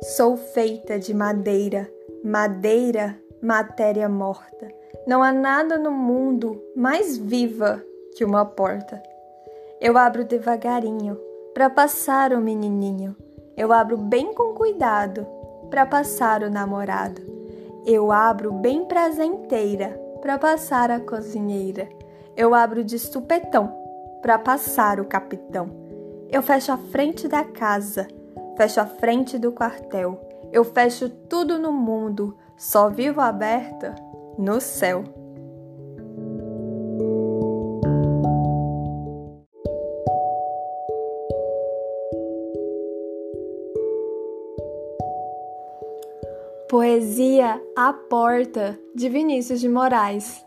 Sou feita de madeira, madeira, matéria morta. Não há nada no mundo mais viva que uma porta. Eu abro devagarinho para passar o menininho. Eu abro bem com cuidado para passar o namorado. Eu abro bem prazenteira para passar a cozinheira. Eu abro de supetão para passar o capitão. Eu fecho a frente da casa, fecho a frente do quartel. Eu fecho tudo no mundo, só vivo aberta no céu. Poesia A Porta, de Vinícius de Moraes.